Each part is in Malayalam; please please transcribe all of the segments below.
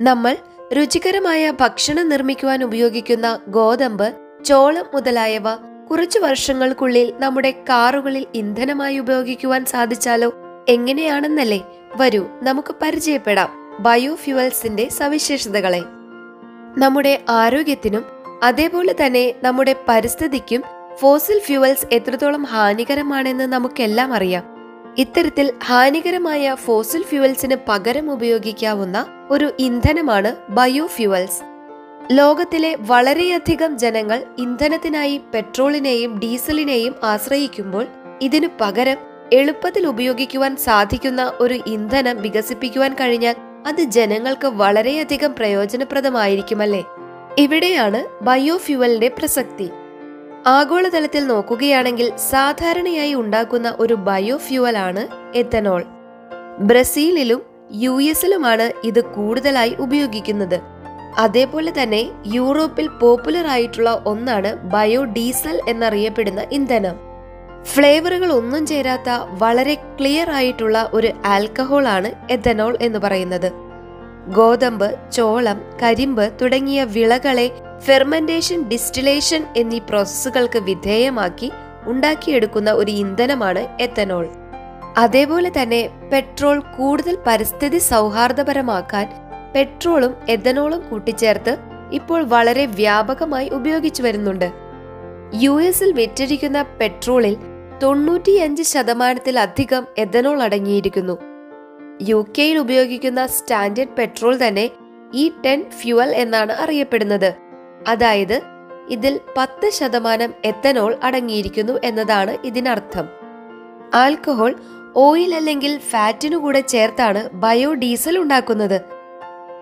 നമ്മൾ രുചികരമായ ഭക്ഷണം നിർമ്മിക്കുവാൻ ഉപയോഗിക്കുന്ന ഗോതമ്പ് ചോളം മുതലായവ കുറച്ചു വർഷങ്ങൾക്കുള്ളിൽ നമ്മുടെ കാറുകളിൽ ഇന്ധനമായി ഉപയോഗിക്കുവാൻ സാധിച്ചാലോ? എങ്ങനെയാണെന്നല്ലേ? വരൂ നമുക്ക് പരിചയപ്പെടാം ബയോഫ്യുവൽസിന്റെ സവിശേഷതകളെ. നമ്മുടെ ആരോഗ്യത്തിനും അതേപോലെ തന്നെ നമ്മുടെ പരിസ്ഥിതിക്കും ഫോസിൽ ഫ്യൂവൽസ് എത്രത്തോളം ഹാനികരമാണെന്ന് നമുക്കെല്ലാം അറിയാം. ഇത്തരത്തിൽ ഹാനികരമായ ഫോസിൽ ഫ്യൂവൽസിന് പകരം ഉപയോഗിക്കാവുന്ന ഒരു ഇന്ധനമാണ് ബയോഫ്യൂവൽസ്. ലോകത്തിലെ വളരെയധികം ജനങ്ങൾ ഇന്ധനത്തിനായി പെട്രോളിനെയും ഡീസലിനെയും ആശ്രയിക്കുമ്പോൾ ഇതിനു പകരം എളുപ്പത്തിൽ ഉപയോഗിക്കുവാൻ സാധിക്കുന്ന ഒരു ഇന്ധനം വികസിപ്പിക്കുവാൻ കഴിഞ്ഞാൽ അത് ജനങ്ങൾക്ക് വളരെയധികം പ്രയോജനപ്രദമായിരിക്കുമല്ലേ? ഇവിടെയാണ് ബയോഫ്യൂവലിന്റെ പ്രസക്തി. ആഗോളതലത്തിൽ നോക്കുകയാണെങ്കിൽ സാധാരണയായി ഉണ്ടാക്കുന്ന ഒരു ബയോഫ്യൂവലാണ് എത്തനോൾ. ബ്രസീലിലും യു എസിലുമാണ് ഇത് കൂടുതലായി ഉപയോഗിക്കുന്നത്. അതേപോലെ തന്നെ യൂറോപ്പിൽ പോപ്പുലർ ആയിട്ടുള്ള ഒന്നാണ് ബയോ ബയോഡീസൽ എന്നറിയപ്പെടുന്ന ഇന്ധനം. ഫ്ലേവറുകൾ ഒന്നും ചേരാത്ത വളരെ ക്ലിയർ ആയിട്ടുള്ള ഒരു ആൽക്കഹോൾ ആണ് എഥനോൾ എന്ന് പറയുന്നത്. ഗോതമ്പ് ചോളം കരിമ്പ് തുടങ്ങിയ വിളകളെ ഫെർമെന്റേഷൻ ഡിസ്റ്റിലേഷൻ എന്നീ പ്രോസസ്സുകൾക്ക് വിധേയമാക്കി ഉണ്ടാക്കിയെടുക്കുന്ന ഒരു ഇന്ധനമാണ് എത്തനോൾ അതേപോലെ തന്നെ പെട്രോൾ കൂടുതൽ പരിസ്ഥിതി സൗഹാർദ്ദപരമാക്കാൻ പെട്രോളും എഥനോളും കൂട്ടിച്ചേർത്ത് ഇപ്പോൾ വളരെ വ്യാപകമായി ഉപയോഗിച്ചു വരുന്നുണ്ട്. യു എസിൽ വിറ്റിരിക്കുന്ന പെട്രോളിൽ തൊണ്ണൂറ്റിയഞ്ച് ശതമാനത്തിലധികം എഥനോൾ അടങ്ങിയിരിക്കുന്നു. യു കെയിൽ ഉപയോഗിക്കുന്ന സ്റ്റാൻഡേർഡ് പെട്രോൾ തന്നെ ഇ ടെൻ ഫ്യുവൽ എന്നാണ് അറിയപ്പെടുന്നത്. അതായത് ഇതിൽ പത്ത് ശതമാനം എത്തനോൾ അടങ്ങിയിരിക്കുന്നു എന്നതാണ് ഇതിനർത്ഥം. ആൽക്കഹോൾ ഓയിൽ അല്ലെങ്കിൽ ഫാറ്റിനു കൂടെ ചേർത്താണ് ബയോഡീസൽ ഉണ്ടാക്കുന്നത്.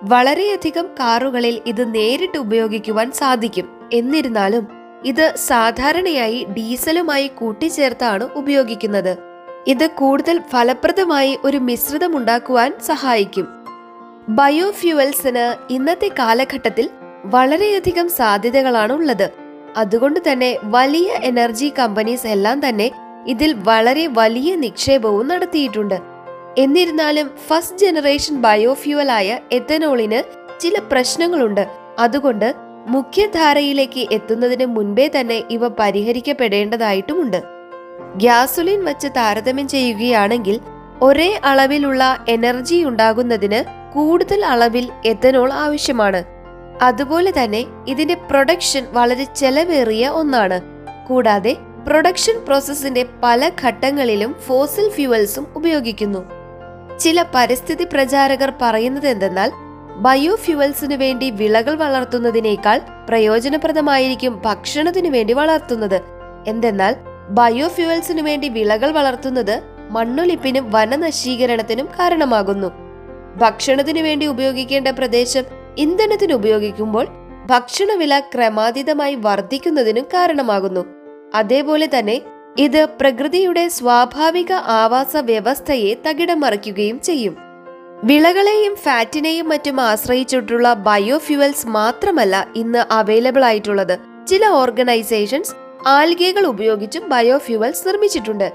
വളരെയധികം കാറുകളിൽ ഇത് നേരിട്ട് ഉപയോഗിക്കുവാൻ സാധിക്കും. എന്നിരുന്നാലും ഇത് സാധാരണയായി ഡീസലുമായി കൂട്ടിച്ചേർത്താണ് ഉപയോഗിക്കുന്നത്. ഇത് കൂടുതൽ ഫലപ്രദമായി ഒരു മിശ്രിതം ഉണ്ടാക്കുവാൻ സഹായിക്കും. ബയോഫ്യൂവൽസിന് ഇന്നത്തെ കാലഘട്ടത്തിൽ വളരെയധികം സാധ്യതകളാണ് ഉള്ളത് അതുകൊണ്ട് തന്നെ വലിയ എനർജി കമ്പനീസ് എല്ലാം തന്നെ ഇതിൽ വളരെ വലിയ നിക്ഷേപവും നടത്തിയിട്ടുണ്ട്. എന്നിരുന്നാലും ഫസ്റ്റ് ജനറേഷൻ ബയോഫ്യൂവലായ എത്തനോളിന് ചില പ്രശ്നങ്ങളുണ്ട്. അതുകൊണ്ട് മുഖ്യധാരയിലേക്ക് എത്തുന്നതിന് മുൻപേ തന്നെ ഇവ പരിഹരിക്കപ്പെടേണ്ടതായിട്ടുമുണ്ട്. ഗ്യാസുലിൻ വച്ച് താരതമ്യം ചെയ്യുകയാണെങ്കിൽ ഒരേ അളവിലുള്ള എനർജി ഉണ്ടാകുന്നതിന് കൂടുതൽ അളവിൽ എത്തനോൾ ആവശ്യമാണ്. അതുപോലെ തന്നെ ഇതിന്റെ പ്രൊഡക്ഷൻ വളരെ ചെലവേറിയ ഒന്നാണ്. കൂടാതെ പ്രൊഡക്ഷൻ പ്രോസസ്സിന്റെ പല ഘട്ടങ്ങളിലും ഫോസിൽ ഫ്യൂവൽസും ഉപയോഗിക്കുന്നു. ചില പരിസ്ഥിതി പ്രചാരകർ പറയുന്നത് എന്തെന്നാൽ ബയോഫ്യൂവൽസിനു വേണ്ടി വിളകൾ വളർത്തുന്നതിനേക്കാൾ പ്രയോജനപ്രദമായിരിക്കും ഭക്ഷണത്തിനു വേണ്ടി വളർത്തുന്നത്. എന്തെന്നാൽ ബയോഫ്യൂവൽസിനു വേണ്ടി വിളകൾ വളർത്തുന്നത് മണ്ണൊലിപ്പിനും വനനശീകരണത്തിനും കാരണമാകുന്നു. ഭക്ഷണത്തിനു വേണ്ടി ഉപയോഗിക്കേണ്ട പ്രദേശം ഇന്ധനത്തിന് ഉപയോഗിക്കുമ്പോൾ ഭക്ഷണവില ക്രമാതീതമായി വർദ്ധിക്കുന്നതിനും കാരണമാകുന്നു. അതേപോലെ തന്നെ ഇത് പ്രകൃതിയുടെ സ്വാഭാവിക ആവാസ വ്യവസ്ഥയെ തകിടം മറിക്കുകയും ചെയ്യും. വിളകളെയും ഫാറ്റിനെയും മറ്റും ആശ്രയിച്ചിട്ടുള്ള ബയോഫ്യൂവൽസ് മാത്രമല്ല ഇന്ന് അവൈലബിൾ ആയിട്ടുള്ളത്. ചില ഓർഗനൈസേഷൻസ് ആൽഗകൾ ഉപയോഗിച്ചും ബയോഫ്യൂവൽസ് നിർമ്മിച്ചിട്ടുണ്ട്.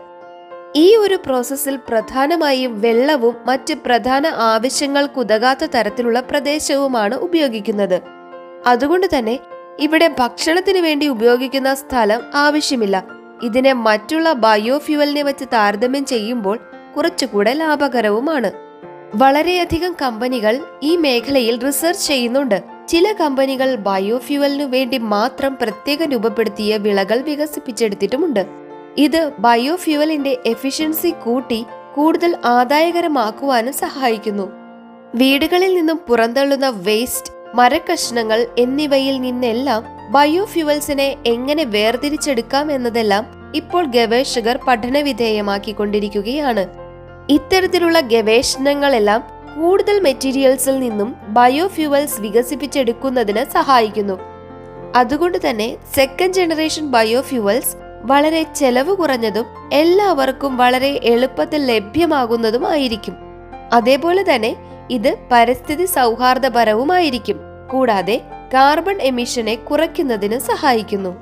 ഈ ഒരു പ്രോസസ്സിൽ പ്രധാനമായും വെള്ളവും മറ്റ് പ്രധാന ആവശ്യങ്ങൾക്കുതകാത്ത തരത്തിലുള്ള പ്രദേശവുമാണ് ഉപയോഗിക്കുന്നത്. അതുകൊണ്ട് തന്നെ ഇവിടെ ഭക്ഷണത്തിന് വേണ്ടി ഉപയോഗിക്കുന്ന സ്ഥലം ആവശ്യമില്ല. ഇതിനെ മറ്റുള്ള ബയോഫ്യൂവലിനെ വെച്ച് താരതമ്യം ചെയ്യുമ്പോൾ കുറച്ചുകൂടെ ലാഭകരവുമാണ്. വളരെയധികം കമ്പനികൾ ഈ മേഖലയിൽ റിസർച്ച് ചെയ്യുന്നുണ്ട്. ചില കമ്പനികൾ ബയോഫ്യൂവലിനു വേണ്ടി മാത്രം പ്രത്യേകം രൂപപ്പെടുത്തിയ വിളകൾ വികസിപ്പിച്ചെടുത്തിട്ടുമുണ്ട്. ഇത് ബയോഫ്യൂവലിന്റെ എഫിഷ്യൻസി കൂട്ടി കൂടുതൽ ആദായകരമാക്കുവാനും സഹായിക്കുന്നു. വീടുകളിൽ നിന്നും പുറന്തള്ളുന്ന വേസ്റ്റ് മരക്കഷ്ണങ്ങൾ എന്നിവയിൽ നിന്നെല്ലാം ബയോഫ്യൂവൽസിനെ എങ്ങനെ വേർതിരിച്ചെടുക്കാം എന്നതെല്ലാം ഇപ്പോൾ ഗവേഷകർ പഠനവിധേയമാക്കിക്കൊണ്ടിരിക്കുകയാണ്. ഇത്തരത്തിലുള്ള ഗവേഷണങ്ങളെല്ലാം കൂടുതൽ മെറ്റീരിയൽസിൽ നിന്നും ബയോഫ്യൂവൽസ് വികസിപ്പിച്ചെടുക്കുന്നതിന് സഹായിക്കുന്നു. അതുകൊണ്ട് തന്നെ സെക്കൻഡ് ജനറേഷൻ ബയോഫ്യൂവൽസ് വളരെ ചെലവ് കുറഞ്ഞതും എല്ലാവർക്കും വളരെ എളുപ്പത്തിൽ ലഭ്യമാകുന്നതുമായിരിക്കും. അതേപോലെ തന്നെ ഇത് പരിസ്ഥിതി സൗഹാർദ്ദപരവുമായിരിക്കും. കൂടാതെ കാർബൺ എമിഷനെ കുറയ്ക്കുന്നതിന് സഹായിക്കുന്നു.